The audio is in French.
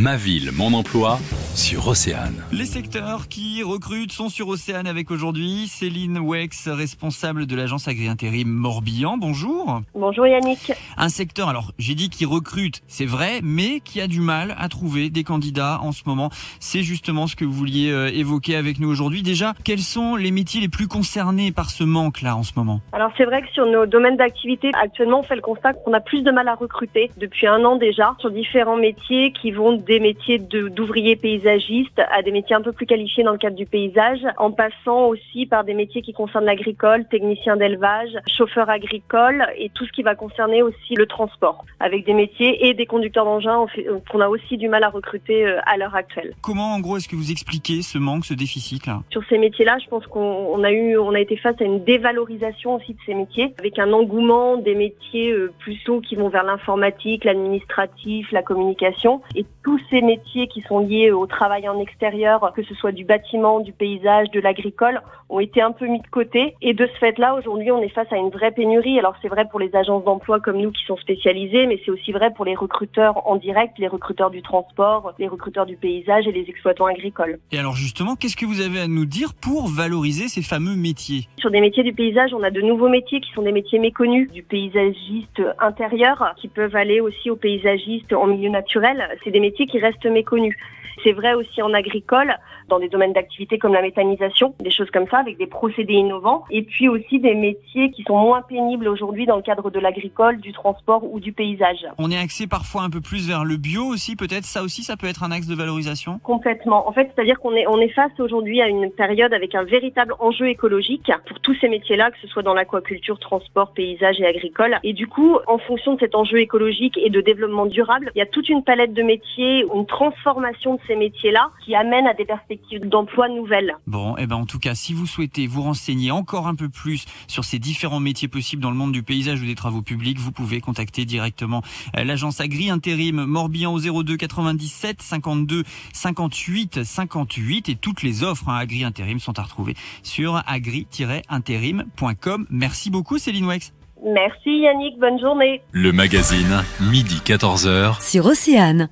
Ma ville, mon emploi sur Océane. Les secteurs qui recrutent sont sur Océane avec aujourd'hui Céline Wex, responsable de l'agence agri-intérim Morbihan. Bonjour. Bonjour Yannick. Un secteur, alors j'ai dit qui recrute, c'est vrai, mais qui a du mal à trouver des candidats en ce moment. C'est justement ce que vous vouliez euh, évoquer avec nous aujourd'hui. Déjà, quels sont les métiers les plus concernés par ce manque-là en ce moment? Alors c'est vrai que sur nos domaines d'activité, actuellement on fait le constat qu'on a plus de mal à recruter depuis un an déjà sur différents métiers qui vont des métiers d'ouvriers paysagistes à des métiers un peu plus qualifiés dans le cadre du paysage, en passant aussi par des métiers qui concernent l'agricole, technicien d'élevage, chauffeur agricole et tout ce qui va concerner aussi le transport, avec des métiers et des conducteurs d'engins qu'on a aussi du mal à recruter euh, à l'heure actuelle. Comment en gros est-ce que vous expliquez ce manque, ce déficit là Sur ces métiers-là, je pense qu'on a eu, on a été face à une dévalorisation aussi de ces métiers, avec un engouement des métiers euh, plus hauts qui vont vers l'informatique, l'administratif, la communication, et tout ces métiers qui sont liés au travail en extérieur, que ce soit du bâtiment, du paysage, de l'agricole, ont été un peu mis de côté. Et de ce fait-là, aujourd'hui, on est face à une vraie pénurie. Alors c'est vrai pour les agences d'emploi comme nous qui sont spécialisées, mais c'est aussi vrai pour les recruteurs en direct, les recruteurs du transport, les recruteurs du paysage et les exploitants agricoles. Et alors justement, qu'est-ce que vous avez à nous dire pour valoriser ces fameux métiers? Sur des métiers du paysage, on a de nouveaux métiers qui sont des métiers méconnus, du paysagiste intérieur, qui peuvent aller aussi au paysagiste en milieu naturel. C'est des métiers qui restent méconnus. C'est vrai aussi en agricole, dans des domaines d'activité comme la méthanisation, des choses comme ça, avec des procédés innovants. Et puis aussi des métiers qui sont moins pénibles aujourd'hui dans le cadre de l'agricole, du transport ou du paysage. On est axé parfois un peu plus vers le bio aussi, peut-être. Ça aussi, ça peut être un axe de valorisation Complètement. En fait, c'est-à-dire qu'on est, on est face aujourd'hui à une période avec un véritable enjeu écologique pour tous ces métiers-là, que ce soit dans l'aquaculture, transport, paysage et agricole. Et du coup, en fonction de cet enjeu écologique et de développement durable, il y a toute une palette de métiers, une transformation de ces métiers-là qui amène à des perspectives d'emploi nouvelles. Bon, et eh ben en tout cas, si vous souhaitez vous renseigner encore un peu plus sur ces différents métiers possibles dans le monde du paysage ou des travaux publics, vous pouvez contacter directement euh, l'agence Agri Intérim Morbihan au 02 97 52 58 58 et toutes les offres hein, Agri Intérim sont à retrouver sur agri-intérim.com. Merci beaucoup Céline Wex. Merci Yannick, bonne journée. Le magazine, midi 14h. Sur Océane.